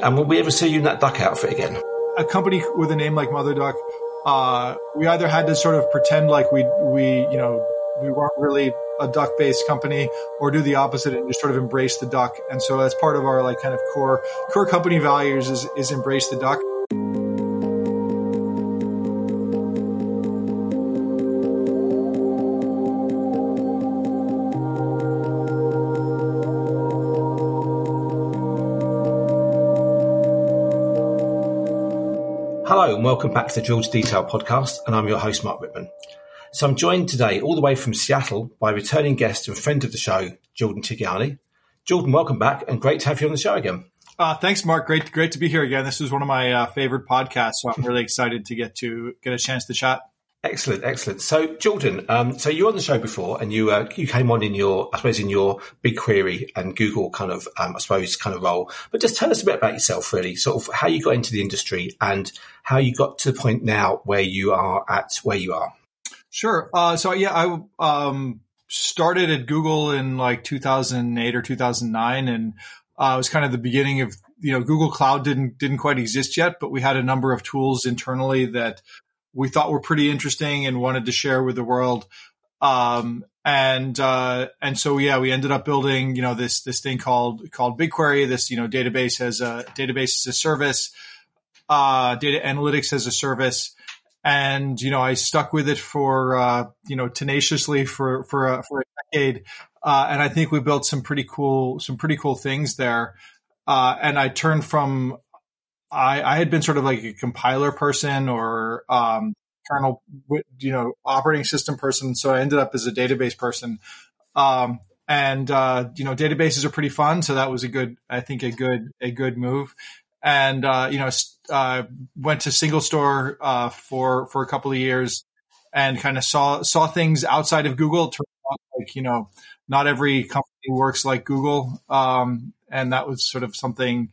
And will we ever see you in that duck outfit again? A company with a name like Mother Duck, uh, we either had to sort of pretend like we we you know we weren't really a duck based company or do the opposite and just sort of embrace the duck. And so that's part of our like kind of core core company values is is embrace the duck. Welcome back to the Drill to Detail podcast, and I'm your host, Mark Rittman. So I'm joined today all the way from Seattle by returning guest and friend of the show, Jordan Tigani. Jordan, welcome back and great to have you on the show again. Uh, thanks, Mark. Great, great to be here again. This is one of my uh, favorite podcasts, so I'm really excited to get to get a chance to chat. Excellent, excellent. So, Jordan, um, so you were on the show before, and you uh, you came on in your, I suppose, in your BigQuery and Google kind of, um, I suppose, kind of role. But just tell us a bit about yourself, really, sort of how you got into the industry and how you got to the point now where you are at where you are. Sure. Uh, so yeah, I um, started at Google in like 2008 or 2009, and uh, it was kind of the beginning of you know Google Cloud didn't didn't quite exist yet, but we had a number of tools internally that we thought were pretty interesting and wanted to share with the world. Um, and uh, and so yeah, we ended up building you know this this thing called called BigQuery. This you know database as a database as a service, uh, data analytics as a service, and you know I stuck with it for uh, you know tenaciously for for a, for a decade. Uh, and I think we built some pretty cool some pretty cool things there. Uh, and I turned from I, I had been sort of like a compiler person or um, kernel, you know, operating system person. So I ended up as a database person. Um, and uh, you know, databases are pretty fun. So that was a good, I think, a good a good move. And uh, you know, uh, went to SingleStore uh, for for a couple of years, and kind of saw saw things outside of Google. Like you know, not every company works like Google, um, and that was sort of something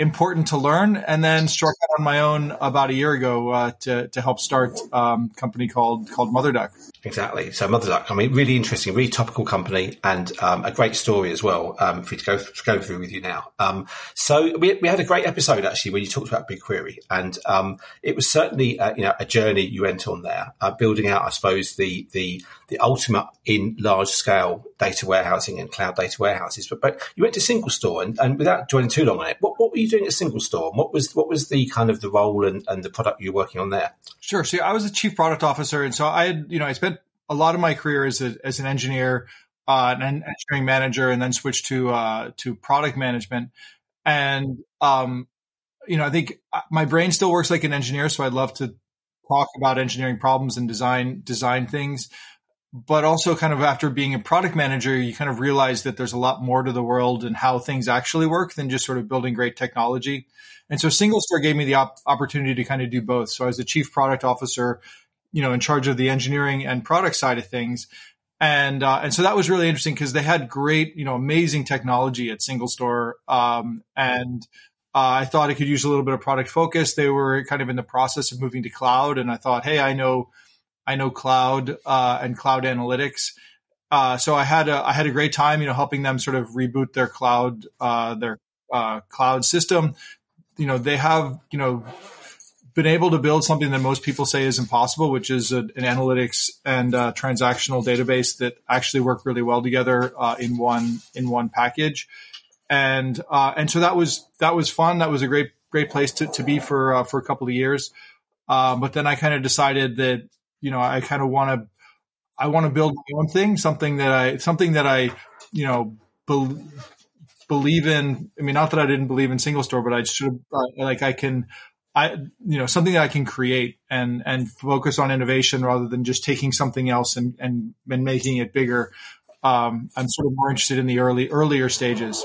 important to learn, and then struck out on my own about a year ago uh, to to help start um, company called called Mother Duck. Exactly. So Mother Duck, I mean, really interesting, really topical company, and um, a great story as well um, for you to go to go through with you now. Um, so we, we had a great episode actually when you talked about BigQuery, and um, it was certainly uh, you know a journey you went on there, uh, building out, I suppose, the the the ultimate in large scale data warehousing and cloud data warehouses. But but you went to SingleStore, and, and without dwelling too long on it, what, what were you doing at SingleStore? What was what was the kind of the role and, and the product you were working on there? Sure. So I was the chief product officer, and so I had you know I spent a lot of my career as, a, as an engineer, uh, an engineering manager, and then switched to uh, to product management. And um, you know, I think uh, my brain still works like an engineer, so I'd love to talk about engineering problems and design design things. But also, kind of after being a product manager, you kind of realize that there's a lot more to the world and how things actually work than just sort of building great technology. And so, SingleStore gave me the op- opportunity to kind of do both. So, I was the chief product officer you know, in charge of the engineering and product side of things. And, uh, and so that was really interesting because they had great, you know, amazing technology at SingleStore. Um, and, uh, I thought it could use a little bit of product focus. They were kind of in the process of moving to cloud. And I thought, Hey, I know, I know cloud, uh, and cloud analytics. Uh, so I had a, I had a great time, you know, helping them sort of reboot their cloud, uh, their, uh, cloud system. You know, they have, you know, been able to build something that most people say is impossible, which is a, an analytics and uh, transactional database that actually work really well together uh, in one in one package. And uh, and so that was that was fun. That was a great great place to, to be for uh, for a couple of years. Um, but then I kind of decided that you know I kind of want to I want to build my own thing, something that I something that I you know. Be- believe in i mean not that i didn't believe in SingleStore but i should uh, like i can I, you know, something that I can create and, and focus on innovation rather than just taking something else and, and, and making it bigger. Um, I'm sort of more interested in the early, earlier stages.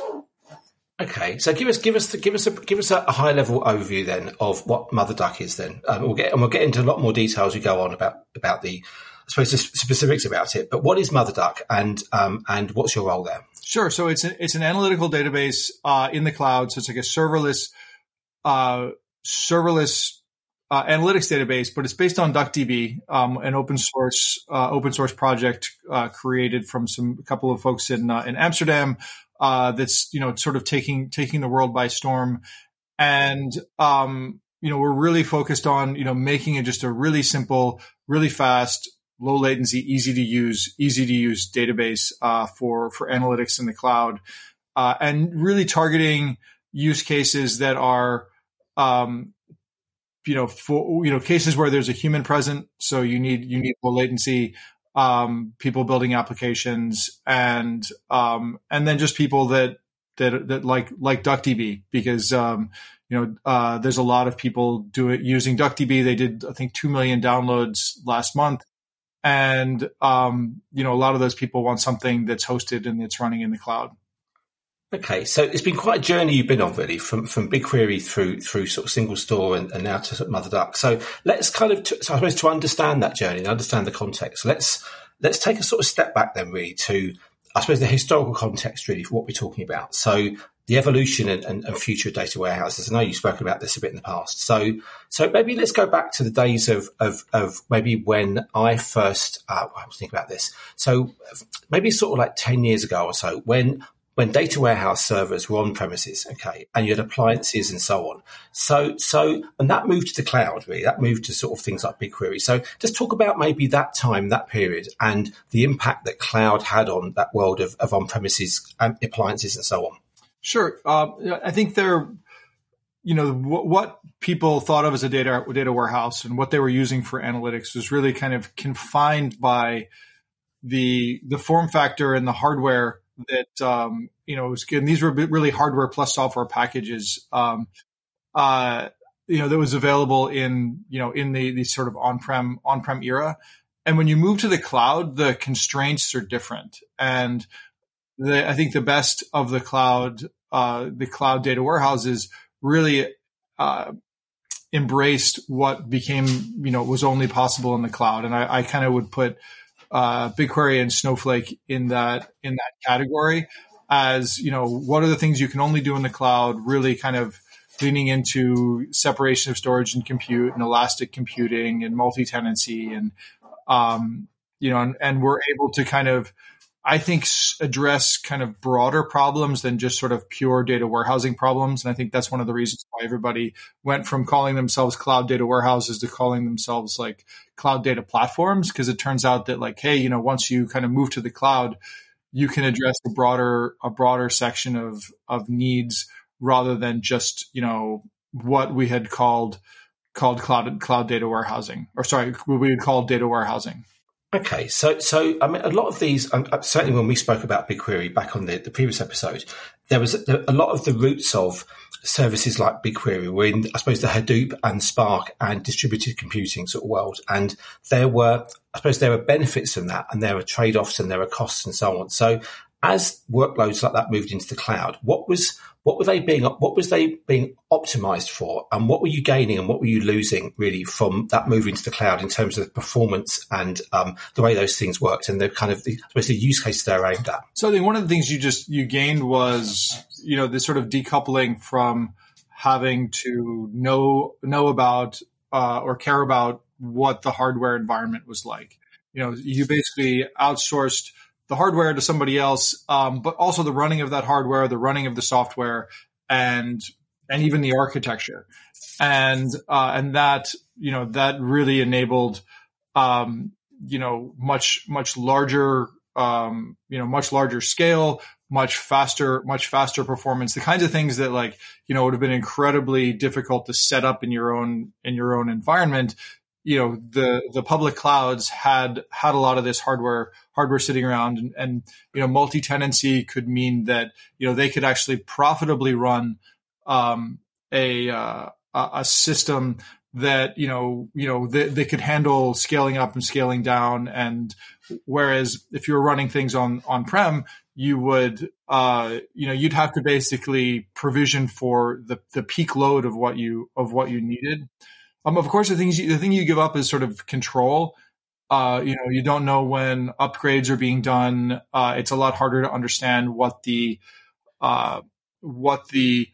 Okay, so give us give us the, give us a give us a high level overview then of what Mother Duck is. Then um, we'll get and we'll get into a lot more details as we go on about about the I suppose the specifics about it. But what is Mother Duck and um, and what's your role there? Sure. So it's a, it's an analytical database uh, in the cloud. So it's like a serverless uh, serverless uh, analytics database, but it's based on DuckDB, um, an open source uh, open source project uh, created from some a couple of folks in uh, in Amsterdam. Uh, that's you know sort of taking taking the world by storm. and um, you know we're really focused on you know making it just a really simple, really fast, low latency, easy to use, easy to use database uh, for for analytics in the cloud, uh, and really targeting use cases that are um, you know for you know cases where there's a human present so you need you need low latency um, people building applications and um, and then just people that that that like like DuckDB because um, you know uh, there's a lot of people do it using DuckDB. They did I think two million downloads last month, and um, you know a lot of those people want something that's hosted and it's running in the cloud. Okay, so it's been quite a journey you've been on, really, from from BigQuery through through sort of SingleStore and, and now to Mother Duck. So let's kind of, t- so I suppose, to understand that journey and understand the context. Let's let's take a sort of step back then, really, to I suppose the historical context, really, for what we're talking about. So the evolution and, and, and future of data warehouses. I know you've spoken about this a bit in the past. So so maybe let's go back to the days of of, of maybe when I first uh, I was thinking about this. So maybe sort of like ten years ago or so, when when data warehouse servers were on premises, okay, and you had appliances and so on. So, so, and that moved to the cloud, really. That moved to sort of things like BigQuery. So just talk about maybe that time, that period, and the impact that cloud had on that world of, of on premises and appliances and so on. Sure. Uh, I think there, you know, what, what people thought of as a data, data warehouse and what they were using for analytics was really kind of confined by the, the form factor and the hardware that um, you know was good. And these were really hardware plus software packages. Um, uh, you know that was available in you know in the the sort of on-prem on-prem era. And when you move to the cloud, the constraints are different. And the, I think the best of the cloud, uh, the cloud data warehouses really uh, embraced what became, you know, was only possible in the cloud. And I, I kind of would put uh, BigQuery and Snowflake in that in that category as you know what are the things you can only do in the cloud really kind of leaning into separation of storage and compute and elastic computing and multi-tenancy and um, you know and, and we're able to kind of I think address kind of broader problems than just sort of pure data warehousing problems. And I think that's one of the reasons why everybody went from calling themselves cloud data warehouses to calling themselves like cloud data platforms. Cause it turns out that like, Hey, you know, once you kind of move to the cloud, you can address a broader, a broader section of, of needs rather than just, you know, what we had called, called cloud, cloud data warehousing or sorry, what we had called data warehousing. Okay, so so I mean, a lot of these, um, certainly when we spoke about BigQuery back on the, the previous episode, there was a, a, lot of the roots of services like BigQuery were in, I suppose, the Hadoop and Spark and distributed computing sort of world, and there were, I suppose, there were benefits from that, and there were trade offs, and there were costs, and so on. So as workloads like that moved into the cloud, what was what were they being what was they being optimized for, and what were you gaining and what were you losing really from that move into the cloud in terms of performance and um, the way those things worked and the kind of the, the use cases they're aimed at. So I think one of the things you just you gained was you know this sort of decoupling from having to know know about uh, or care about what the hardware environment was like. You know, you basically outsourced the hardware to somebody else, um, but also the running of that hardware, the running of the software, and and even the architecture, and uh, and that you know that really enabled um, you know much much larger um, you know much larger scale, much faster much faster performance, the kinds of things that like you know would have been incredibly difficult to set up in your own in your own environment you know the the public clouds had had a lot of this hardware hardware sitting around and, and you know multi tenancy could mean that you know they could actually profitably run um, a uh, a system that you know you know they, they could handle scaling up and scaling down. And whereas if you were running things on on prem you would uh, you know you'd have to basically provision for the the peak load of what you of what you needed um, of course, the things you, the thing you give up is sort of control. Uh, you know, you don't know when upgrades are being done. Uh, it's a lot harder to understand what the uh, what the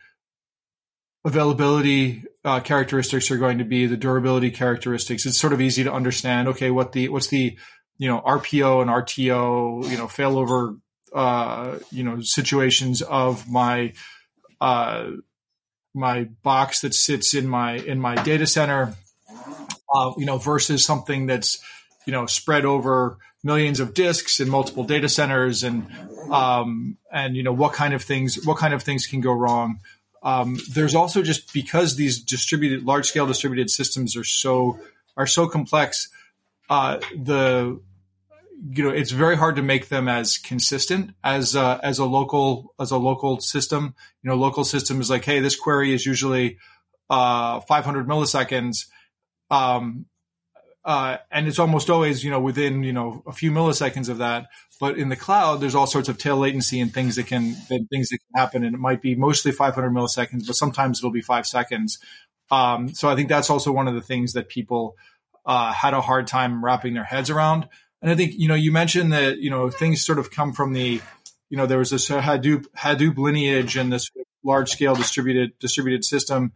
availability uh, characteristics are going to be, the durability characteristics. It's sort of easy to understand. Okay, what the what's the you know RPO and RTO you know failover uh, you know situations of my uh, my box that sits in my in my data center, uh, you know, versus something that's you know spread over millions of disks in multiple data centers, and um, and you know what kind of things what kind of things can go wrong. Um, there's also just because these distributed large scale distributed systems are so are so complex, uh, the you know it's very hard to make them as consistent as uh, as a local as a local system. You know, local system is like, hey, this query is usually uh, 500 milliseconds, um, uh, and it's almost always you know within you know a few milliseconds of that. But in the cloud, there's all sorts of tail latency and things that can that things that can happen, and it might be mostly 500 milliseconds, but sometimes it'll be five seconds. Um, so I think that's also one of the things that people uh, had a hard time wrapping their heads around. And I think, you know, you mentioned that, you know, things sort of come from the, you know, there was this Hadoop, Hadoop lineage and this large scale distributed, distributed system.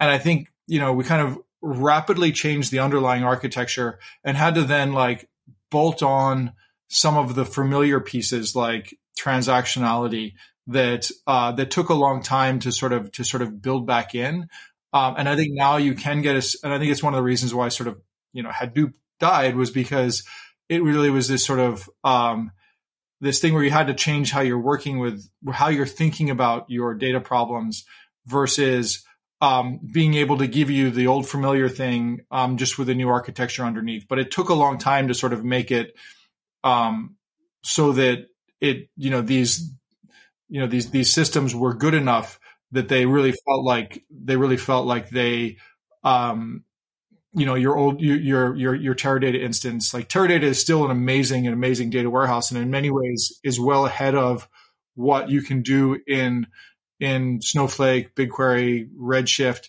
And I think, you know, we kind of rapidly changed the underlying architecture and had to then like bolt on some of the familiar pieces like transactionality that uh, that took a long time to sort of to sort of build back in. Um, and I think now you can get us, and I think it's one of the reasons why sort of you know Hadoop died was because it really was this sort of um, this thing where you had to change how you're working with how you're thinking about your data problems versus um, being able to give you the old familiar thing um, just with a new architecture underneath. But it took a long time to sort of make it um, so that it you know these you know these these systems were good enough that they really felt like they really felt like they um, you know your old your your your Teradata instance like Teradata is still an amazing and amazing data warehouse and in many ways is well ahead of what you can do in in Snowflake, BigQuery, Redshift.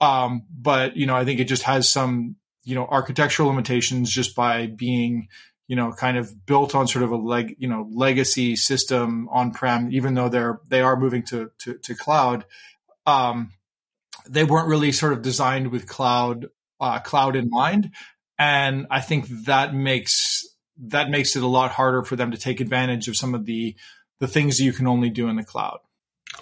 Um, but you know, I think it just has some you know architectural limitations just by being you know kind of built on sort of a leg you know legacy system on prem. Even though they're they are moving to to, to cloud, um, they weren't really sort of designed with cloud uh, cloud in mind, and I think that makes that makes it a lot harder for them to take advantage of some of the the things you can only do in the cloud.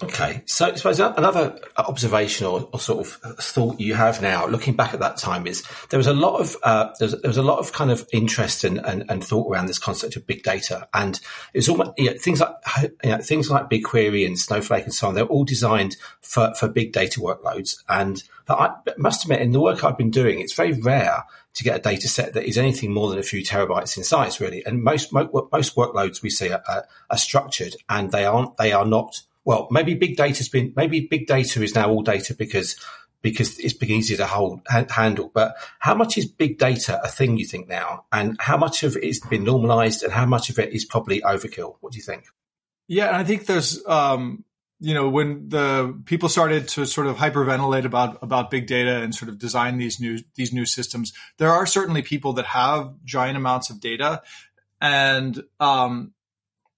Okay, so I suppose another observation or, or, sort of thought you have now, looking back at that time, is there was a lot of uh, there, was, there, was, a lot of kind of interest and, and, and, thought around this concept of big data, and it's almost you know, things like you know, things like BigQuery and Snowflake and so on. They're all designed for, for big data workloads, and I must admit, in the work I've been doing, it's very rare to get a data set that is anything more than a few terabytes in size, really. And most most workloads we see are, are, are structured, and they aren't they are not well, maybe big data's been, maybe big data is now all data because, because it's been easier to hold, handle. But how much is big data a thing you think now? And how much of it has been normalized and how much of it is probably overkill? What do you think? Yeah, I think there's, um, you know, when the people started to sort of hyperventilate about about big data and sort of design these new these new systems, there are certainly people that have giant amounts of data, and um,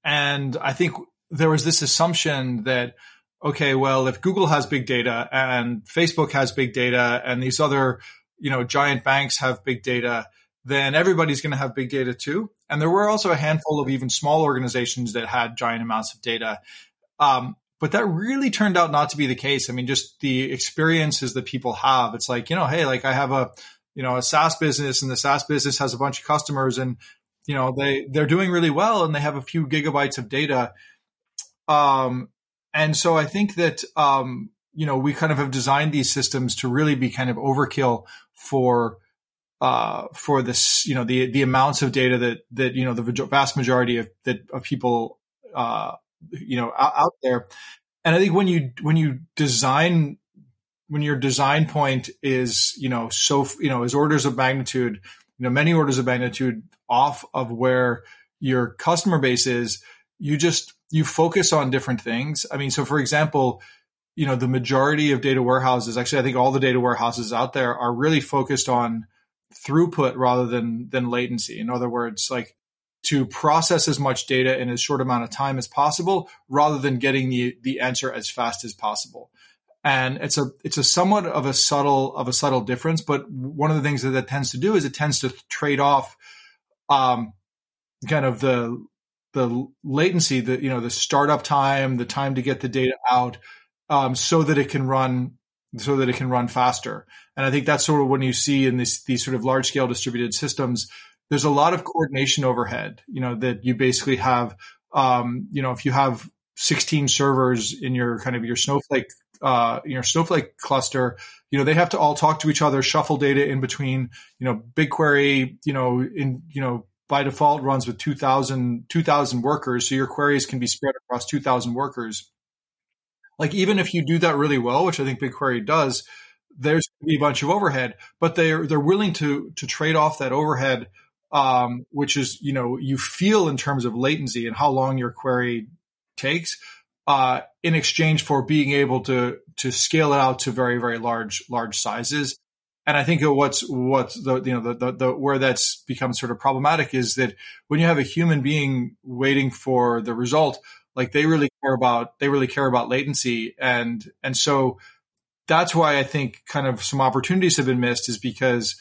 and I think there was this assumption that okay, well, if Google has big data and Facebook has big data and these other, you know, giant banks have big data, then everybody's going to have big data too. And there were also a handful of even small organizations that had giant amounts of data. Um, but that really turned out not to be the case. I mean, just the experiences that people have. It's like, you know, hey, like I have a, you know, a SaaS business and the SaaS business has a bunch of customers and, you know, they, they're doing really well and they have a few gigabytes of data um, and so I think that, um, you know, we kind of have designed these systems to really be kind of overkill for, uh, for this, you know, the, the amounts of data that, that, you know, the vast majority of, that, of people, uh, you know, out, out there. And I think when you, when you design, when your design point is, you know, so, you know, is orders of magnitude, you know, many orders of magnitude off of where your customer base is, you just you focus on different things. I mean, so for example, you know, the majority of data warehouses, actually, I think all the data warehouses out there are really focused on throughput rather than than latency. In other words, like to process as much data in as short amount of time as possible, rather than getting the the answer as fast as possible. And it's a it's a somewhat of a subtle of a subtle difference, but one of the things that that tends to do is it tends to trade off um, kind of the the latency, the you know the startup time, the time to get the data out, um, so that it can run so that it can run faster. And I think that's sort of when you see in this, these sort of large scale distributed systems, there's a lot of coordination overhead, you know, that you basically have, um, you know, if you have 16 servers in your kind of your Snowflake, uh, your Snowflake cluster, you know, they have to all talk to each other, shuffle data in between, you know, BigQuery, you know, in, you know, by default runs with 2000, 2000 workers. So your queries can be spread across 2000 workers like even if you do that really well, which I think BigQuery does, there's going to be a bunch of overhead, but they're they're willing to to trade off that overhead, um, which is you know you feel in terms of latency and how long your query takes, uh, in exchange for being able to to scale it out to very very large large sizes. And I think what's what's the you know the, the, the where that's become sort of problematic is that when you have a human being waiting for the result, like they really care about they really care about latency and and so that's why I think kind of some opportunities have been missed is because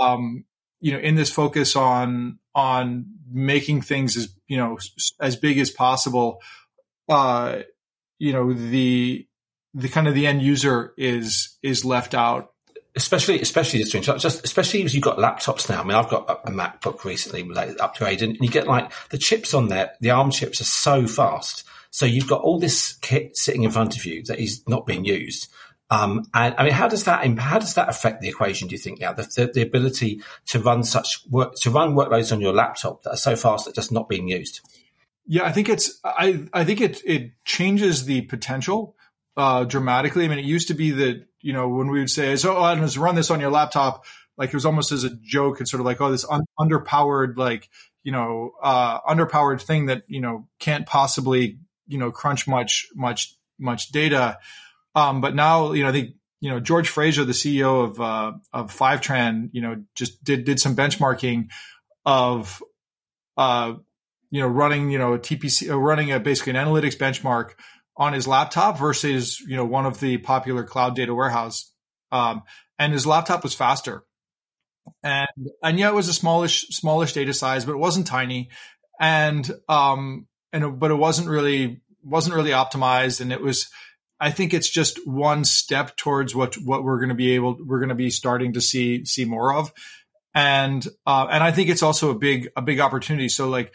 um, you know in this focus on on making things as you know as big as possible uh, you know the the kind of the end user is is left out especially especially this just especially as you've got laptops now. I mean, I've got a, a MacBook recently like, upgraded, and you get like the chips on there. The ARM chips are so fast, so you've got all this kit sitting in front of you that is not being used. Um, and I mean, how does that how does that affect the equation? Do you think? Yeah, the, the, the ability to run such work to run workloads on your laptop that are so fast that just not being used. Yeah, I think it's I I think it it changes the potential uh, dramatically. I mean, it used to be that you know when we would say, "So oh, just run this on your laptop," like it was almost as a joke and sort of like, "Oh, this un- underpowered like you know uh, underpowered thing that you know can't possibly you know crunch much much much data." Um, but now you know I think you know George Fraser, the CEO of uh, of Fivetran, you know just did did some benchmarking of uh, you know running you know TPC uh, running a basically an analytics benchmark on his laptop versus you know one of the popular cloud data warehouse, um, and his laptop was faster. And and yeah, it was a smallish smallish data size, but it wasn't tiny, and um and but it wasn't really wasn't really optimized, and it was. I think it's just one step towards what what we're going to be able we're going to be starting to see see more of, and uh, and I think it's also a big a big opportunity. So like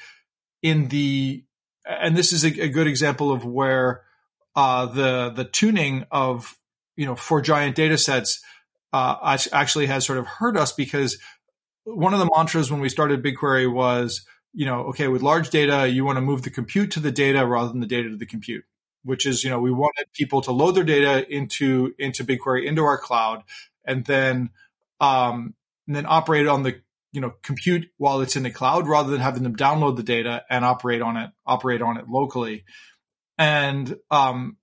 in the and this is a, a good example of where uh, the the tuning of you know for giant data sets uh, actually has sort of hurt us because one of the mantras when we started BigQuery was you know okay with large data you want to move the compute to the data rather than the data to the compute which is you know we wanted people to load their data into into BigQuery into our cloud and then um, and then operate on the you know compute while it's in the cloud rather than having them download the data and operate on it operate on it locally and um,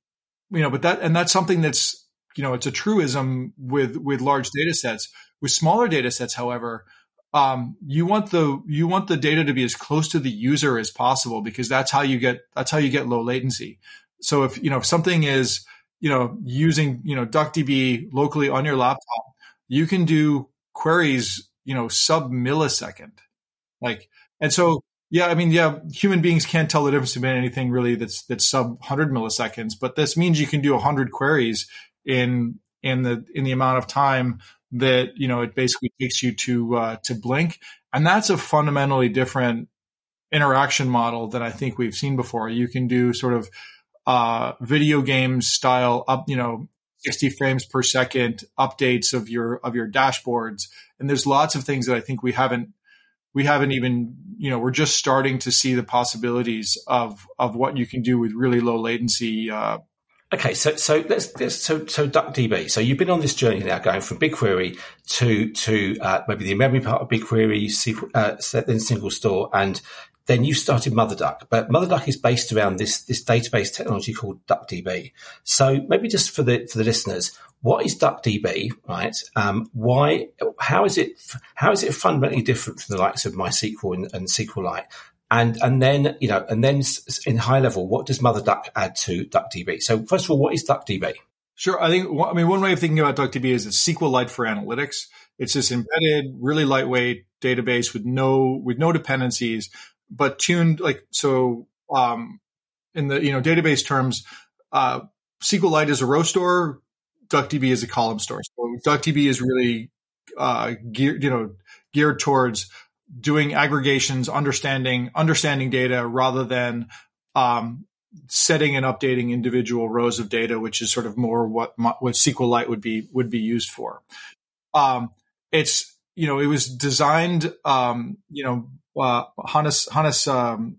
you know, but that and that's something that's you know it's a truism with with large data sets. With smaller data sets, however, um, you want the you want the data to be as close to the user as possible because that's how you get that's how you get low latency. So if you know if something is you know using you know DuckDB locally on your laptop, you can do queries you know sub millisecond, like and so yeah, I mean, yeah, human beings can't tell the difference between anything really that's that's sub 100 milliseconds, but this means you can do 100 queries in in the in the amount of time that you know it basically takes you to uh, to blink, and that's a fundamentally different interaction model that I think we've seen before. You can do sort of uh, video game style up, you know, 60 frames per second updates of your of your dashboards, and there's lots of things that I think we haven't we haven't even you know we're just starting to see the possibilities of of what you can do with really low latency uh, Okay, so so let's, let's so so DuckDB. So you've been on this journey now, going from BigQuery to to uh, maybe the memory part of BigQuery, uh, then SingleStore, and then you started Mother Duck. But Mother Duck is based around this this database technology called DuckDB. So maybe just for the for the listeners, what is DuckDB, right? Um, why? How is it? How is it fundamentally different from the likes of MySQL and, and SQLite? And and then you know, and then in high level, what does Mother Duck add to DuckDB? So first of all, what is DuckDB? Sure, I think I mean one way of thinking about DuckDB is it's SQLite for analytics. It's this embedded, really lightweight database with no with no dependencies, but tuned like so. Um, in the you know database terms, uh, SQLite is a row store, DuckDB is a column store. So DuckDB is really uh, geared, you know, geared towards doing aggregations, understanding understanding data rather than um, setting and updating individual rows of data, which is sort of more what what SQLite would be would be used for. Um, it's you know it was designed um, you know uh, Hannes Hannes um,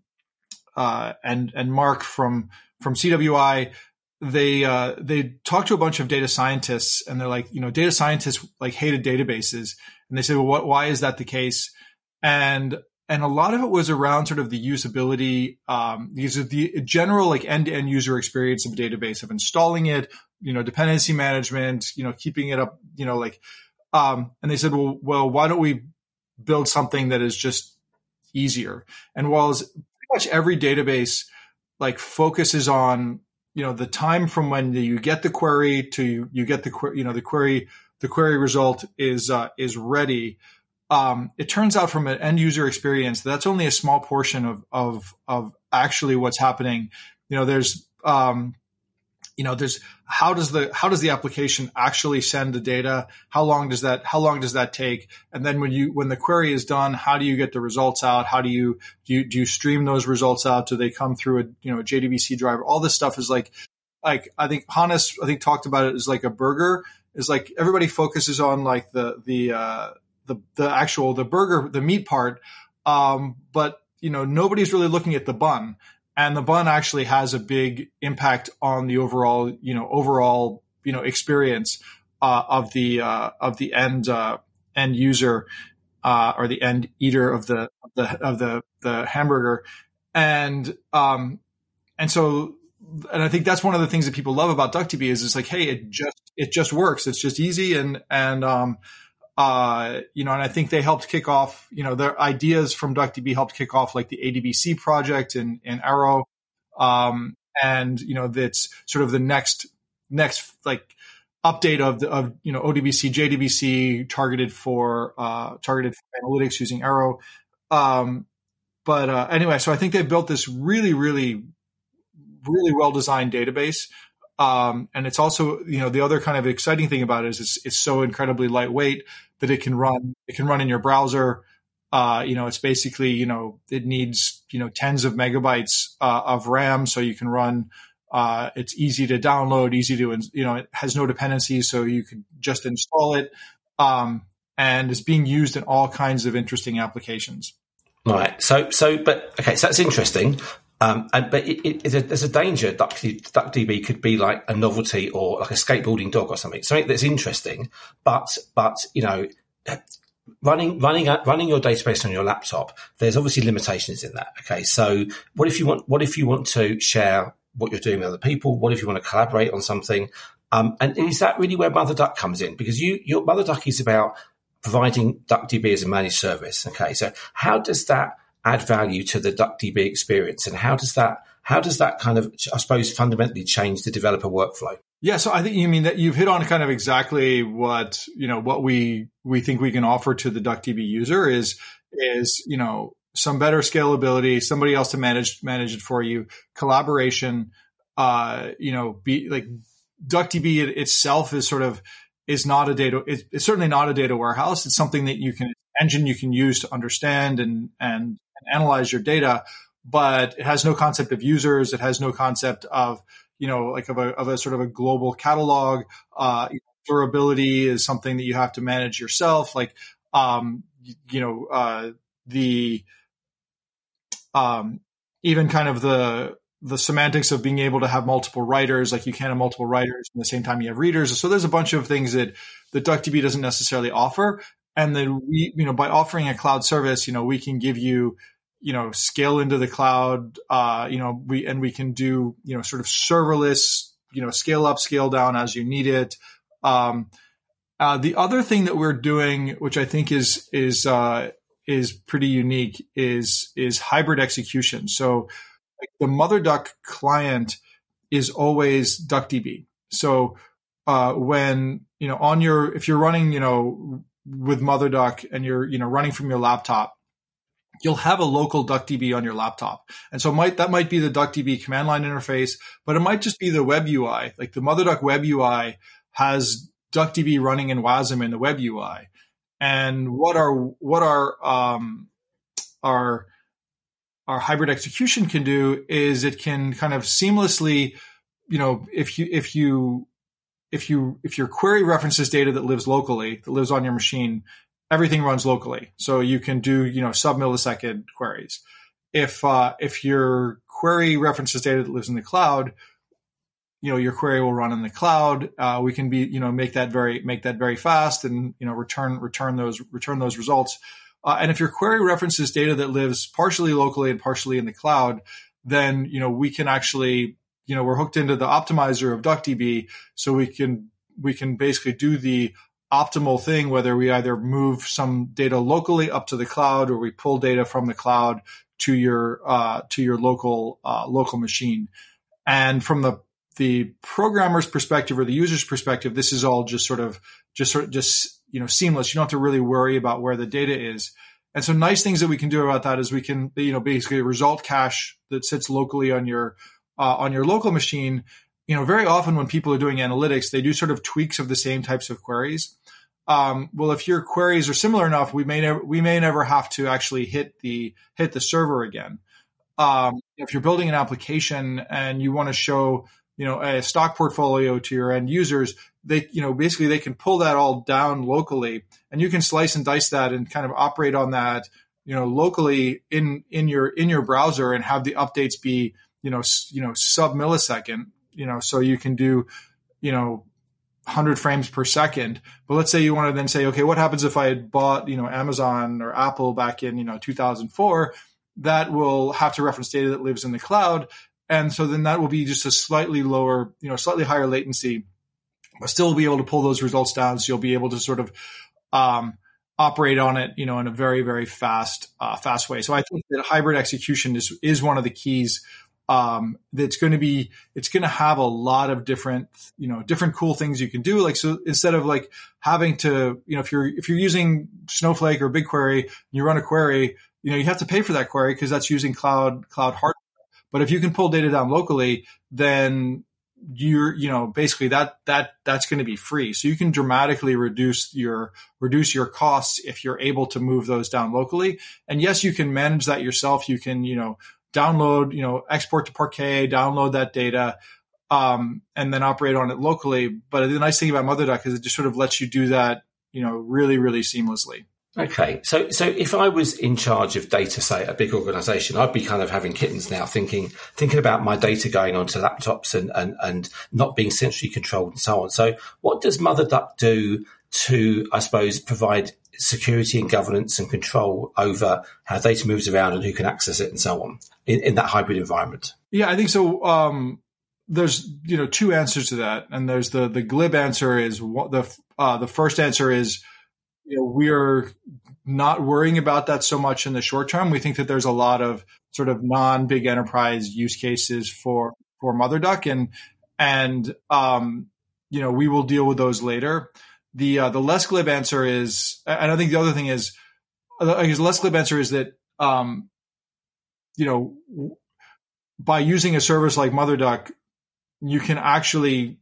uh, and and Mark from from CWI they uh, they talked to a bunch of data scientists and they're like you know data scientists like hated databases. And they said well what, why is that the case? And and a lot of it was around sort of the usability um, these are the general like end-to-end user experience of a database of installing it you know dependency management you know keeping it up you know like um, and they said well well why don't we build something that is just easier and while pretty much every database like focuses on you know the time from when you get the query to you get the you know the query the query result is uh, is ready um, it turns out from an end user experience that's only a small portion of of of actually what's happening. You know, there's um, you know, there's how does the how does the application actually send the data? How long does that how long does that take? And then when you when the query is done, how do you get the results out? How do you do you, do you stream those results out? Do they come through a you know a JDBC driver? All this stuff is like like I think Hannes I think talked about it as like a burger. Is like everybody focuses on like the the uh, the the actual the burger the meat part, um, but you know nobody's really looking at the bun, and the bun actually has a big impact on the overall you know overall you know experience uh, of the uh, of the end uh, end user uh, or the end eater of the of the of the the hamburger, and um, and so and I think that's one of the things that people love about DuckDB is it's like, hey, it just it just works. It's just easy and and um, uh, you know, and I think they helped kick off, you know, their ideas from DuckDB helped kick off like the ADBC project and, in Arrow. Um, and, you know, that's sort of the next, next like update of the, of, you know, ODBC, JDBC targeted for, uh, targeted for analytics using Arrow. Um, but, uh, anyway, so I think they built this really, really, really well designed database. Um, and it's also, you know, the other kind of exciting thing about it is it's, it's so incredibly lightweight that it can run it can run in your browser. Uh, you know, it's basically you know it needs you know tens of megabytes uh, of RAM, so you can run. Uh, it's easy to download, easy to you know it has no dependencies, so you could just install it, um, and it's being used in all kinds of interesting applications. Right. So so but okay, so that's interesting. Um, and, but it, it, a, there's a danger that DuckDB could be like a novelty or like a skateboarding dog or something, something that's interesting. But but you know, running running running your database on your laptop, there's obviously limitations in that. Okay, so what if you want what if you want to share what you're doing with other people? What if you want to collaborate on something? Um, and is that really where Mother Duck comes in? Because you your Mother Duck is about providing DuckDB as a managed service. Okay, so how does that add value to the DuckDB experience, and how does that how does that kind of I suppose fundamentally change the developer workflow? Yeah, so I think you mean that you've hit on kind of exactly what you know what we we think we can offer to the DuckDB user is is you know some better scalability, somebody else to manage manage it for you, collaboration. Uh, you know, be like DuckDB itself is sort of is not a data. It's certainly not a data warehouse. It's something that you can engine you can use to understand and and and analyze your data, but it has no concept of users. It has no concept of, you know, like of a, of a sort of a global catalog. Uh, durability is something that you have to manage yourself. Like, um, you, know, uh, the, um, even kind of the, the semantics of being able to have multiple writers, like you can have multiple writers at the same time you have readers. So there's a bunch of things that that DuckDB doesn't necessarily offer. And then we, you know, by offering a cloud service, you know, we can give you you know scale into the cloud uh, you know we and we can do you know sort of serverless you know scale up scale down as you need it. Um, uh, the other thing that we're doing which i think is is uh, is pretty unique is is hybrid execution. So like the MotherDuck client is always duckdb. So uh, when you know on your if you're running you know with MotherDuck and you're you know running from your laptop you'll have a local DuckDB on your laptop. And so might, that might be the DuckDB command line interface, but it might just be the web UI. Like the MotherDuck web UI has DuckDB running in WASM in the web UI. And what our, what our, um, our, our hybrid execution can do is it can kind of seamlessly, you know, if you, if you, if you, if your query references data that lives locally, that lives on your machine, everything runs locally. So you can do, you know, sub millisecond queries. If, uh, if your query references data that lives in the cloud, you know, your query will run in the cloud. Uh, we can be, you know, make that very, make that very fast and, you know, return, return those, return those results. Uh, and if your query references data that lives partially locally and partially in the cloud, then, you know, we can actually, you know, we're hooked into the optimizer of DuckDB. So we can, we can basically do the optimal thing, whether we either move some data locally up to the cloud or we pull data from the cloud to your uh, to your local uh, local machine. And from the the programmer's perspective or the user's perspective, this is all just sort of just sort of just you know seamless. You don't have to really worry about where the data is. And so nice things that we can do about that is we can you know basically result cache that sits locally on your uh, on your local machine you know, very often when people are doing analytics, they do sort of tweaks of the same types of queries. Um, well, if your queries are similar enough, we may never we may never have to actually hit the hit the server again. Um, if you're building an application and you want to show you know a stock portfolio to your end users, they you know basically they can pull that all down locally, and you can slice and dice that and kind of operate on that you know locally in in your in your browser and have the updates be you know you know sub millisecond you know, so you can do, you know, 100 frames per second. But let's say you want to then say, okay, what happens if I had bought, you know, Amazon or Apple back in, you know, 2004? That will have to reference data that lives in the cloud. And so then that will be just a slightly lower, you know, slightly higher latency, but still be able to pull those results down. So you'll be able to sort of, um, operate on it, you know, in a very, very fast, uh, fast way. So I think that hybrid execution is, is one of the keys um, that's going to be it's going to have a lot of different you know different cool things you can do. Like so instead of like having to you know if you're if you're using snowflake or bigquery and you run a query you know you have to pay for that query because that's using cloud cloud hardware. But if you can pull data down locally then you're you know basically that that that's going to be free. So you can dramatically reduce your reduce your costs if you're able to move those down locally. And yes you can manage that yourself. You can you know download, you know, export to Parquet, download that data, um, and then operate on it locally. But the nice thing about MotherDuck is it just sort of lets you do that, you know, really, really seamlessly. Okay, so so if I was in charge of data, say a big organisation, I'd be kind of having kittens now, thinking thinking about my data going onto laptops and and and not being centrally controlled and so on. So, what does MotherDuck do to, I suppose, provide security and governance and control over how data moves around and who can access it and so on in, in that hybrid environment? Yeah, I think so. Um, there's you know two answers to that, and there's the the glib answer is what the uh, the first answer is you know we're not worrying about that so much in the short term. We think that there's a lot of sort of non big enterprise use cases for for Mother Duck, and and um, you know we will deal with those later. The uh, the less glib answer is, and I think the other thing is, I guess the less glib answer is that, um, you know, by using a service like MotherDuck, you can actually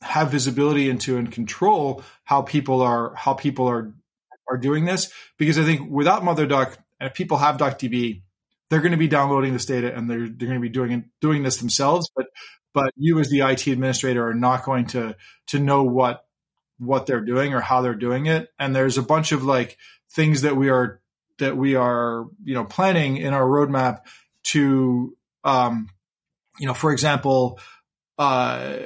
have visibility into and control how people are how people are are doing this. Because I think without MotherDuck, and if people have DuckDB, they're going to be downloading this data and they're they're going to be doing doing this themselves. But but you as the IT administrator are not going to to know what what they're doing or how they're doing it. And there's a bunch of like things that we are that we are you know planning in our roadmap to um, you know for example uh,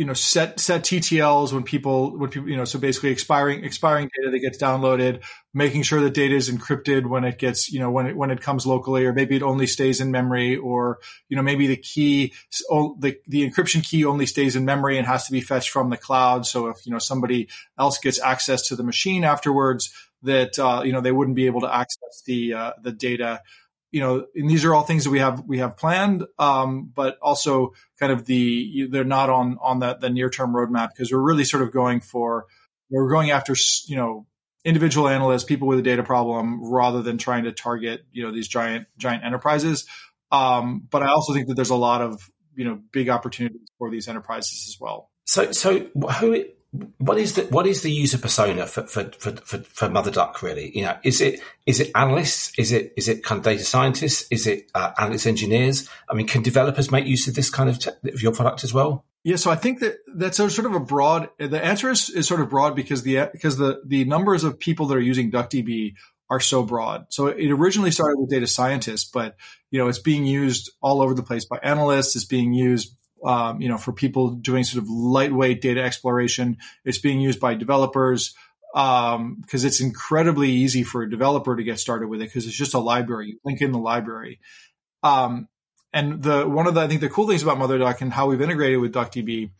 you know set set TTLs when people when people you know so basically expiring expiring data that gets downloaded, making sure that data is encrypted when it gets you know when it when it comes locally, or maybe it only stays in memory, or you know maybe the key the the encryption key only stays in memory and has to be fetched from the cloud. So if you know somebody else gets access to the machine afterwards, that uh, you know they wouldn't be able to access the uh, the data you know, and these are all things that we have we have planned, um, but also kind of the they're not on on the, the near term roadmap because we're really sort of going for we're going after you know individual analysts, people with a data problem, rather than trying to target you know these giant giant enterprises. Um, but I also think that there's a lot of you know big opportunities for these enterprises as well. So so who what is the what is the user persona for for, for, for, for Mother Duck really? You know, is it is it analysts? Is it is it kind of data scientists? Is it uh, analytics engineers? I mean, can developers make use of this kind of te- of your product as well? Yeah, so I think that that's a sort of a broad. The answer is, is sort of broad because the because the the numbers of people that are using DuckDB are so broad. So it originally started with data scientists, but you know it's being used all over the place by analysts. It's being used, um, you know, for people doing sort of lightweight data exploration. It's being used by developers because um, it's incredibly easy for a developer to get started with it because it's just a library. You link in the library. Um, and the one of the I think the cool things about MotherDuck and how we've integrated with DuckDB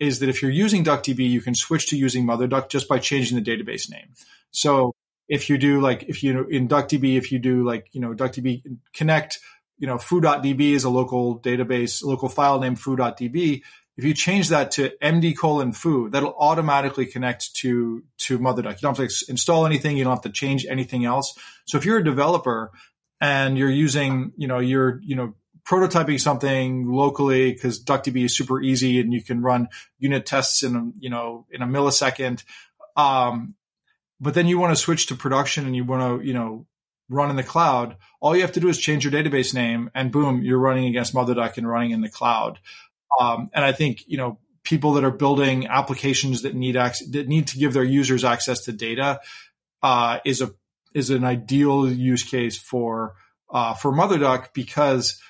is that if you're using DuckDB, you can switch to using MotherDuck just by changing the database name. So if you do like if you in DuckDB, if you do like you know DuckDB connect, you know foo.db is a local database, local file name foo.db. If you change that to md colon foo, that'll automatically connect to to MotherDuck. You don't have to install anything. You don't have to change anything else. So if you're a developer and you're using, you know, you're you know prototyping something locally because DuckDB is super easy and you can run unit tests in a, you know in a millisecond. Um, but then you want to switch to production and you want to you know run in the cloud. All you have to do is change your database name, and boom, you're running against MotherDuck and running in the cloud. Um, and I think you know people that are building applications that need access, that need to give their users access to data uh, is a is an ideal use case for uh, for MotherDuck because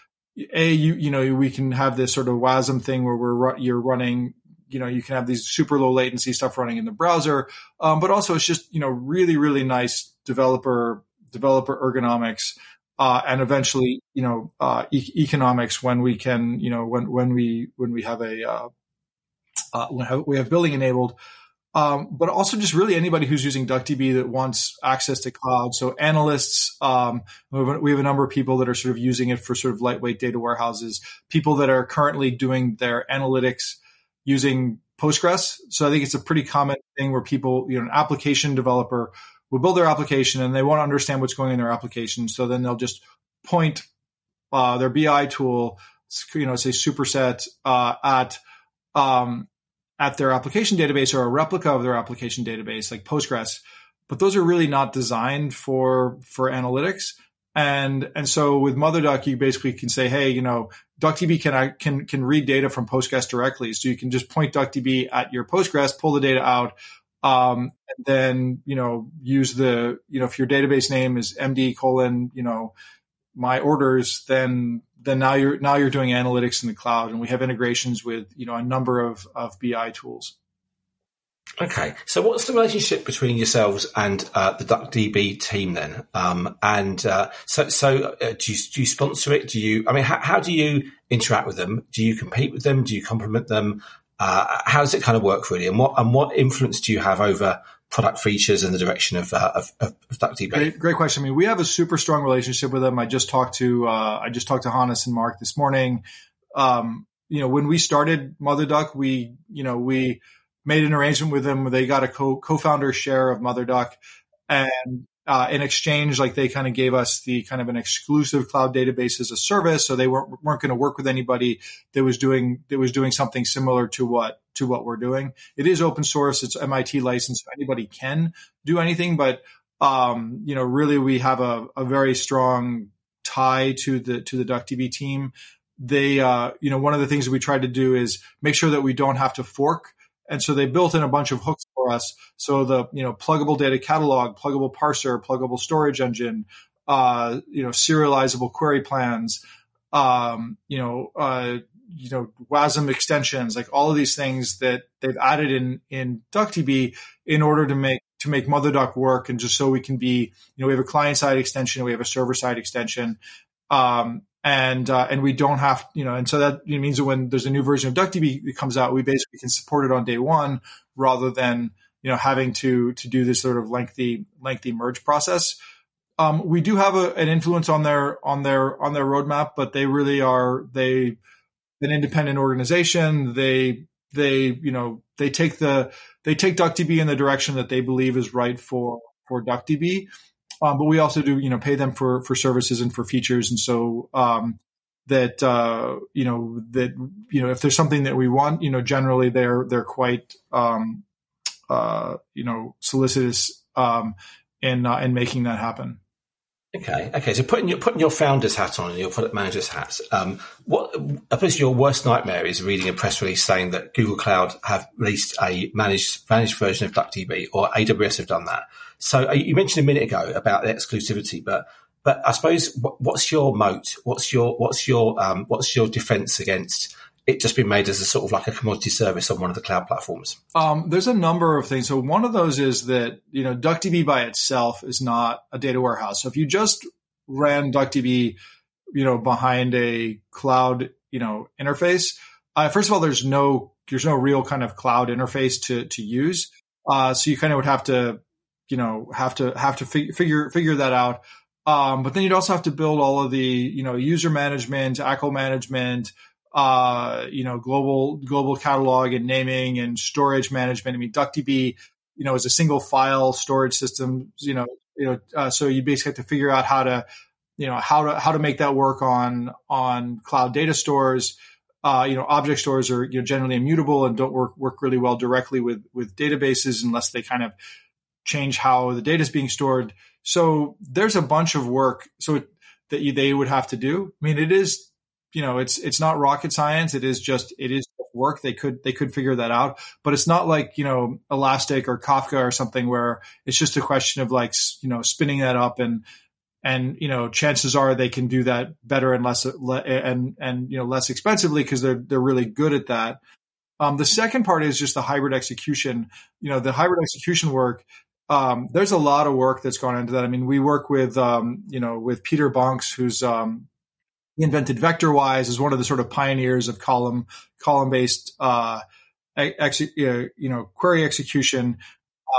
a you you know we can have this sort of WASM thing where we're you're running you know you can have these super low latency stuff running in the browser, um, but also it's just you know really really nice developer developer ergonomics. Uh, and eventually, you know, uh, e- economics when we can, you know, when when we when we have a uh, uh we have billing enabled, um, but also just really anybody who's using DuckDB that wants access to cloud. So analysts, um, we, have a, number of people that are sort of using it for sort of lightweight data warehouses, people that are currently doing their analytics using Postgres. So I think it's a pretty common thing where people, you know, an application developer will build their application and they want to understand what's going in their application. So then they'll just point uh, their BI tool, you know, say superset uh, at um, at their application database or a replica of their application database like Postgres, but those are really not designed for for analytics. And and so with MotherDuck, you basically can say, hey, you know, DuckDB can can can read data from Postgres directly, so you can just point DuckDB at your Postgres, pull the data out, um, and then you know use the you know if your database name is MD colon you know my orders, then then now you're now you're doing analytics in the cloud, and we have integrations with you know a number of of BI tools. Okay, so what's the relationship between yourselves and uh, the DuckDB team then? Um, and uh, so, so uh, do, you, do you sponsor it? Do you? I mean, how, how, do you interact with them? Do you compete with them? Do you complement them? Uh, how does it kind of work really? And what and what influence do you have over product features and the direction of uh, of, of DuckDB? Great, great question. I mean, we have a super strong relationship with them. I just talked to uh, I just talked to Hannes and Mark this morning. Um, you know, when we started Mother Duck, we you know we made an arrangement with them. They got a co- co-founder share of Mother Duck, and uh, in exchange, like they kind of gave us the kind of an exclusive cloud database as a service. So they weren't weren't going to work with anybody that was doing that was doing something similar to what to what we're doing. It is open source. It's MIT licensed. So anybody can do anything, but um, you know, really, we have a, a very strong tie to the to the DuckDB team. They, uh, you know, one of the things that we tried to do is make sure that we don't have to fork and so they built in a bunch of hooks for us. So the, you know, pluggable data catalog, pluggable parser, pluggable storage engine, uh, you know, serializable query plans, um, you know, uh, you know, WASM extensions, like all of these things that they've added in, in DuckDB in order to make, to make MotherDuck work. And just so we can be, you know, we have a client side extension, we have a server side extension. Um, and uh, and we don't have you know and so that means that when there's a new version of DuckDB that comes out, we basically can support it on day one rather than you know having to to do this sort of lengthy lengthy merge process. Um, we do have a, an influence on their on their on their roadmap, but they really are they an independent organization. They they you know they take the they take DuckDB in the direction that they believe is right for for DuckDB. Um, but we also do, you know, pay them for for services and for features, and so um, that uh, you know that you know if there's something that we want, you know, generally they're they're quite um, uh, you know solicitous um, in uh, in making that happen. Okay, okay. So putting your putting your founder's hat on and your product manager's hat, um, what I suppose your worst nightmare is reading a press release saying that Google Cloud have released a managed managed version of DuckDB or AWS have done that. So uh, you mentioned a minute ago about the exclusivity, but but I suppose what's your moat? What's your what's your um, what's your defense against it just being made as a sort of like a commodity service on one of the cloud platforms? Um, there's a number of things. So one of those is that you know DuckDB by itself is not a data warehouse. So if you just ran DuckDB, you know, behind a cloud, you know, interface, uh, first of all, there's no there's no real kind of cloud interface to to use. Uh, so you kind of would have to you know have to have to fig- figure figure that out. Um, but then you'd also have to build all of the you know user management, ACL management, uh, you know global global catalog and naming and storage management. I mean DuckDB, you know, is a single file storage system. You know, you know, uh, so you basically have to figure out how to you know how to how to make that work on on cloud data stores. Uh, you know, object stores are you know generally immutable and don't work work really well directly with with databases unless they kind of change how the data is being stored. So there's a bunch of work so that you, they would have to do. I mean, it is, you know, it's it's not rocket science. It is just it is work. They could they could figure that out, but it's not like you know Elastic or Kafka or something where it's just a question of like you know spinning that up and and you know chances are they can do that better and less and and you know less expensively because they're they're really good at that. Um, the second part is just the hybrid execution. You know, the hybrid execution work um, there's a lot of work that's gone into that. I mean, we work with, um, you know, with Peter Boncz, who's um, he invented VectorWise, is one of the sort of pioneers of column column based, uh, ex- you know, query execution.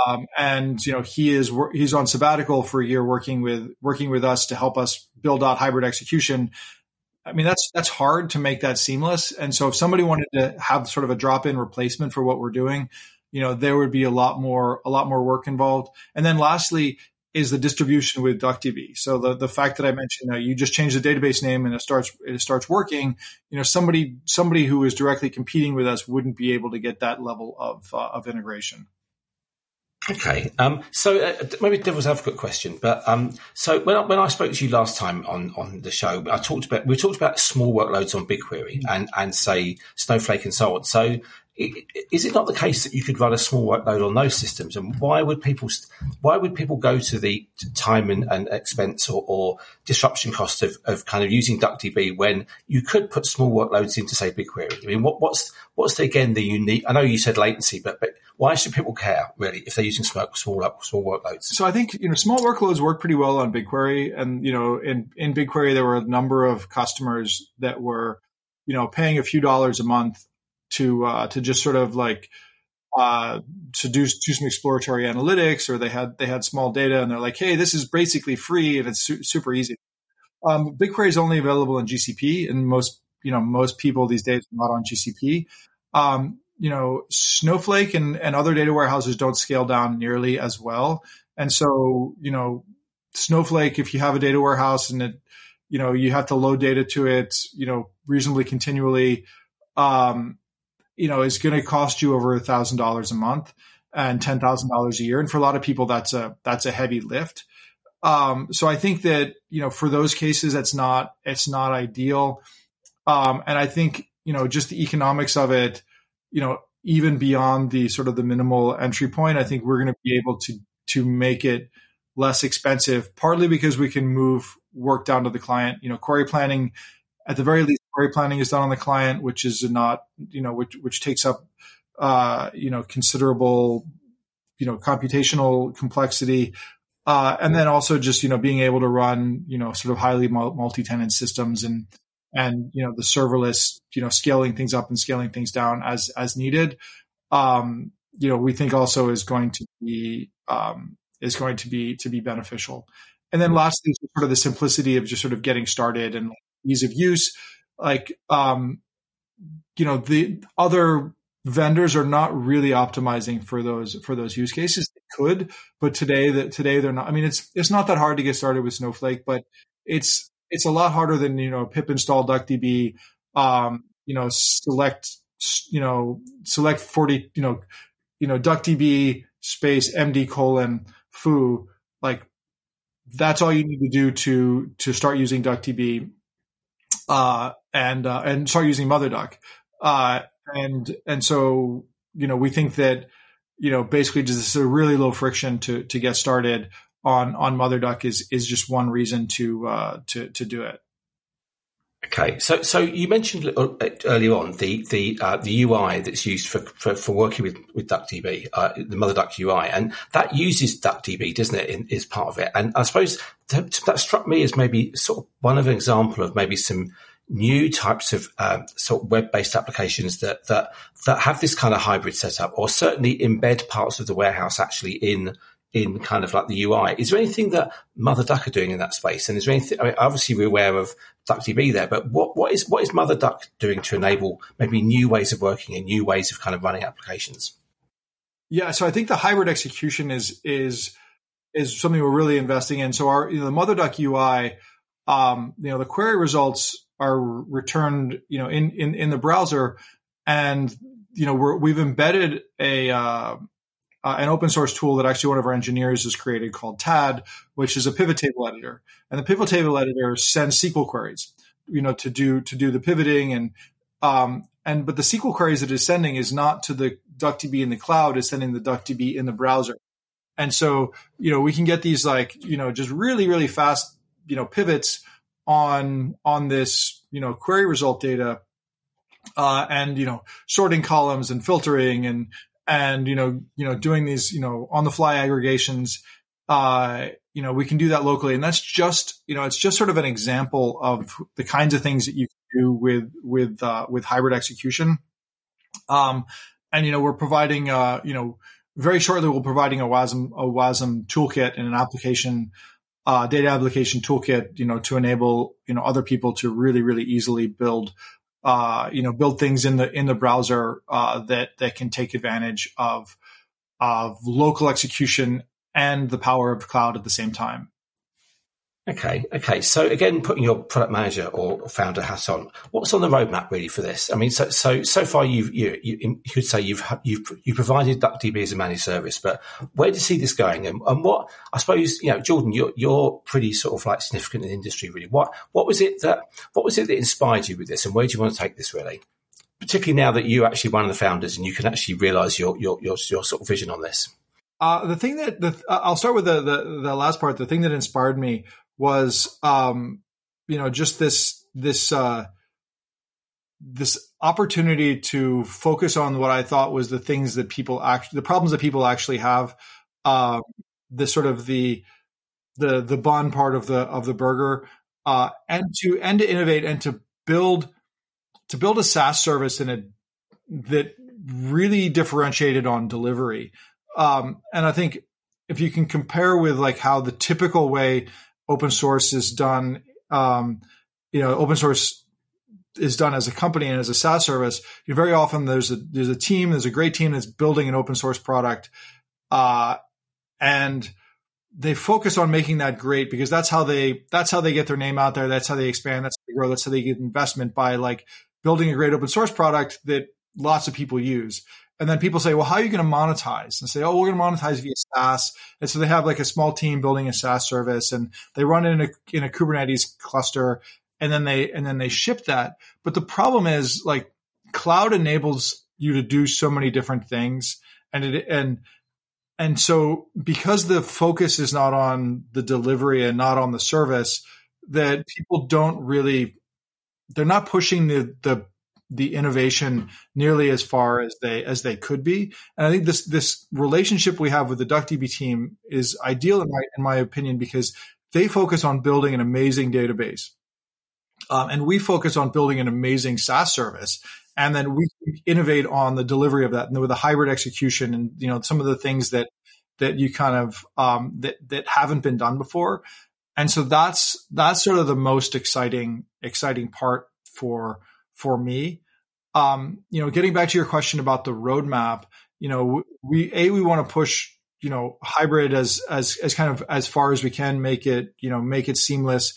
Um, and you know, he is he's on sabbatical for a year, working with working with us to help us build out hybrid execution. I mean, that's that's hard to make that seamless. And so, if somebody wanted to have sort of a drop in replacement for what we're doing, you know, there would be a lot more, a lot more work involved. And then lastly is the distribution with DuckDB. So the, the fact that I mentioned, uh, you just change the database name and it starts, it starts working, you know, somebody, somebody who is directly competing with us wouldn't be able to get that level of, uh, of integration. Okay, um, so uh, maybe devil's advocate question, but um, so when I, when I spoke to you last time on, on the show, I talked about we talked about small workloads on BigQuery and and say Snowflake and so on. So is it not the case that you could run a small workload on those systems? And why would people why would people go to the time and, and expense or, or, disruption cost of, of kind of using DuckDB when you could put small workloads into say BigQuery? I mean, what, what's what's the, again the unique? I know you said latency, but but why should people care really if they're using small small, small workloads? So I think you know small workloads work pretty well on BigQuery, and you know in in BigQuery there were a number of customers that were you know paying a few dollars a month to uh, to just sort of like uh, to do do some exploratory analytics, or they had they had small data, and they're like, hey, this is basically free and it's su- super easy. Um, BigQuery is only available in GCP, and most you know most people these days are not on GCP. Um, you know, Snowflake and, and other data warehouses don't scale down nearly as well, and so you know, Snowflake, if you have a data warehouse and it, you know, you have to load data to it, you know, reasonably continually. Um, you know, is going to cost you over a thousand dollars a month and ten thousand dollars a year. And for a lot of people, that's a that's a heavy lift. Um, so I think that you know, for those cases, that's not it's not ideal. Um, and I think you know, just the economics of it, you know, even beyond the sort of the minimal entry point, I think we're going to be able to to make it less expensive. Partly because we can move work down to the client. You know, query planning at the very least query planning is done on the client, which is not, you know, which, which takes up, uh, you know, considerable, you know, computational complexity. Uh, and then also just, you know, being able to run, you know, sort of highly multi-tenant systems and, and, you know, the serverless, you know, scaling things up and scaling things down as, as needed. Um, you know, we think also is going to be, um, is going to be, to be beneficial. And then lastly, sort of the simplicity of just sort of getting started and ease of use like um, you know the other vendors are not really optimizing for those for those use cases. They could, but today that today they're not. I mean, it's it's not that hard to get started with Snowflake, but it's it's a lot harder than you know pip install DuckDB, um, you know select you know select forty you know you know DuckDB space MD colon foo like that's all you need to do to to start using DuckDB uh, and uh, and start using MotherDuck. Uh, and and so you know we think that you know basically just a really low friction to to get started on on Mother Duck is is just one reason to uh, to to do it. Okay, so so you mentioned earlier on the the uh, the UI that's used for, for, for working with with DuckDB, uh, the MotherDuck UI, and that uses DuckDB, doesn't it? In, is part of it, and I suppose that, that struck me as maybe sort of one of an example of maybe some new types of uh, sort of web-based applications that that that have this kind of hybrid setup, or certainly embed parts of the warehouse actually in in kind of like the UI. Is there anything that Mother Duck are doing in that space? And is there anything? I mean, obviously we're aware of DuckDB there, but what what is what is Mother Duck doing to enable maybe new ways of working and new ways of kind of running applications? Yeah, so I think the hybrid execution is is is something we're really investing in. So our you know the MotherDuck UI, um, you know the query results are returned, you know, in, in, in the browser. And, you know, we have embedded a, uh, uh, an open source tool that actually one of our engineers has created called TAD, which is a pivot table editor. And the pivot table editor sends SQL queries, you know, to do, to do the pivoting and, um, and, but the SQL queries that it's sending is not to the DuckDB in the cloud, it's sending the DuckDB in the browser. And so, you know, we can get these like, you know, just really, really fast, you know, pivots on on this you know query result data uh, and you know sorting columns and filtering and and you know you know doing these you know on the fly aggregations uh, you know we can do that locally. And that's just you know it's just sort of an example of the kinds of things that you can do with with uh, with hybrid execution. Um, and you know we're providing uh, you know very shortly we're providing a WASM a WASM toolkit and an application uh, data application toolkit, you know, to enable, you know, other people to really, really easily build, uh, you know, build things in the, in the browser, uh, that, that can take advantage of, of local execution and the power of cloud at the same time. Okay, okay. So again, putting your product manager or founder hat on, what's on the roadmap really for this? I mean, so so so far you've you you, you could say you've you've you provided DuckDB as a managed service, but where do you see this going? And, and what I suppose you know, Jordan, you're you're pretty sort of like significant in the industry, really. What what was it that what was it that inspired you with this, and where do you want to take this really? Particularly now that you're actually one of the founders and you can actually realise your your your your sort of vision on this. Uh, the thing that the, I'll start with the, the, the last part. The thing that inspired me was um, you know just this this uh, this opportunity to focus on what I thought was the things that people actually the problems that people actually have. Uh, the sort of the the the bun part of the of the burger, uh, and to and to innovate and to build to build a SaaS service in a that really differentiated on delivery. Um, and I think if you can compare with like how the typical way open source is done, um, you know, open source is done as a company and as a SaaS service, you very often there's a there's a team, there's a great team that's building an open source product, uh, and they focus on making that great because that's how they that's how they get their name out there. That's how they expand. That's how they grow. That's how they get investment by like building a great open source product that lots of people use. And then people say, well, how are you going to monetize? And say, oh, we're going to monetize via SaaS. And so they have like a small team building a SaaS service and they run it in a, in a Kubernetes cluster and then they, and then they ship that. But the problem is like cloud enables you to do so many different things. And it, and, and so because the focus is not on the delivery and not on the service, that people don't really, they're not pushing the, the the innovation nearly as far as they as they could be. And I think this this relationship we have with the DuckDB team is ideal in my in my opinion because they focus on building an amazing database, um, and we focus on building an amazing SaaS service. And then we innovate on the delivery of that, and with the hybrid execution, and you know some of the things that that you kind of um, that that haven't been done before. And so that's that's sort of the most exciting exciting part for for me. Um, you know, getting back to your question about the roadmap, you know, we a we want to push you know, hybrid as, as, as kind of as far as we can make it, you know, make it seamless,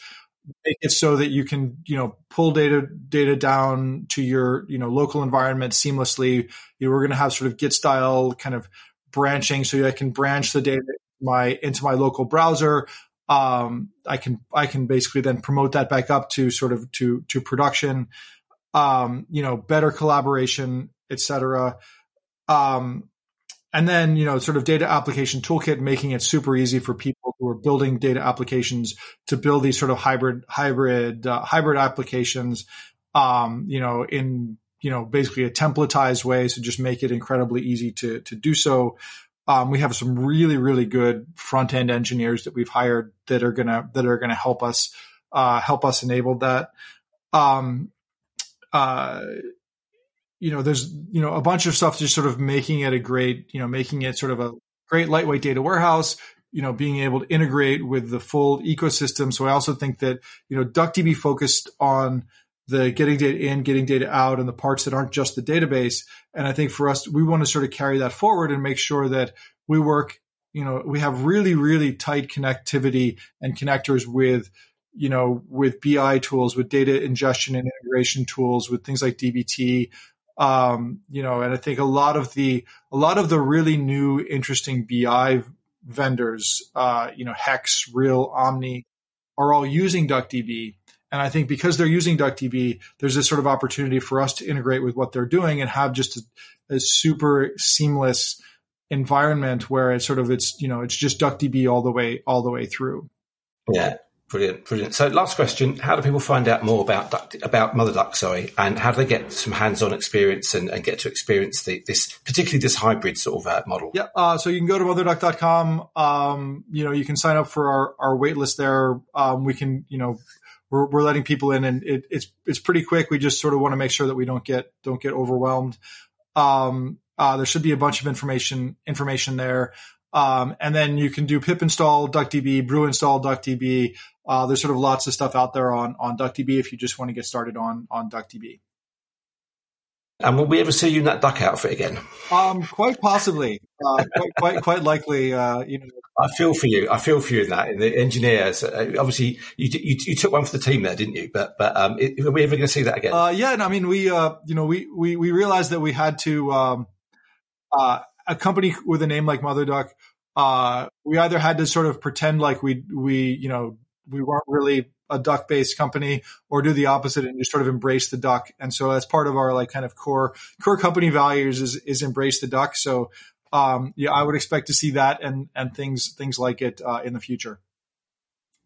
make it so that you can, you know, pull data, data down to your, you know, local environment seamlessly. You know, we're going to have sort of Git style kind of branching so I can branch the data my into my local browser. Um, I can I can basically then promote that back up to sort of to to production. Um, you know, better collaboration, etc. Um, and then you know, sort of data application toolkit, making it super easy for people who are building data applications to build these sort of hybrid hybrid uh, hybrid applications. Um, you know, in you know basically a templatized way, so just make it incredibly easy to to do so. Um, we have some really, really good front end engineers that we've hired that are gonna that are gonna help us uh, help us enable that. Um, uh, you know, there's you know a bunch of stuff just sort of making it a great, you know, making it sort of a great lightweight data warehouse. You know, being able to integrate with the full ecosystem. So I also think that you know DuckDB focused on the getting data in, getting data out, and the parts that aren't just the database. And I think for us, we want to sort of carry that forward and make sure that we work, you know, we have really, really tight connectivity and connectors with, you know, with BI tools, with data ingestion and integration tools, with things like DBT. Um, you know, and I think a lot of the a lot of the really new, interesting BI vendors, uh, you know, Hex, Rill, Omni, are all using DuckDB and I think because they're using DuckDB, there's this sort of opportunity for us to integrate with what they're doing and have just a, a super seamless environment where it's sort of it's you know it's just DuckDB all the way all the way through. Yeah, brilliant, brilliant. So, last question: How do people find out more about Duck, about Mother Duck? Sorry, and how do they get some hands-on experience and, and get to experience the, this, particularly this hybrid sort of uh, model? Yeah, uh, so you can go to motherduck.com. Um, you know, you can sign up for our our wait list there. Um, we can you know we're, we're letting people in and it, it's, it's pretty quick. We just sort of want to make sure that we don't get, don't get overwhelmed. Um, uh, there should be a bunch of information, information there. Um, and then you can do pip install DuckDB, brew install DuckDB. Uh, there's sort of lots of stuff out there on, on DuckDB if you just want to get started on, on DuckDB. And will we ever see you in that duck outfit again? Um, quite possibly, uh, quite, quite, quite likely. Uh, you know, I feel for you. I feel for you in that. In the engineers, uh, obviously, you, you, you took one for the team there, didn't you? But but um, it, are we ever going to see that again? Uh, yeah, and I mean, we uh, you know, we we we realized that we had to um, uh, a company with a name like Mother Duck. Uh, we either had to sort of pretend like we we you know we weren't really a duck based company or do the opposite and just sort of embrace the duck. And so that's part of our like kind of core core company values is is embrace the duck. So um, yeah, I would expect to see that and and things things like it uh, in the future.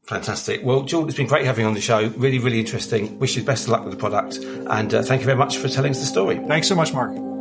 Fantastic. Well, Jordan, it's been great having you on the show. Really, really interesting. Wish you the best of luck with the product, and uh, thank you very much for telling us the story. Thanks so much, Mark.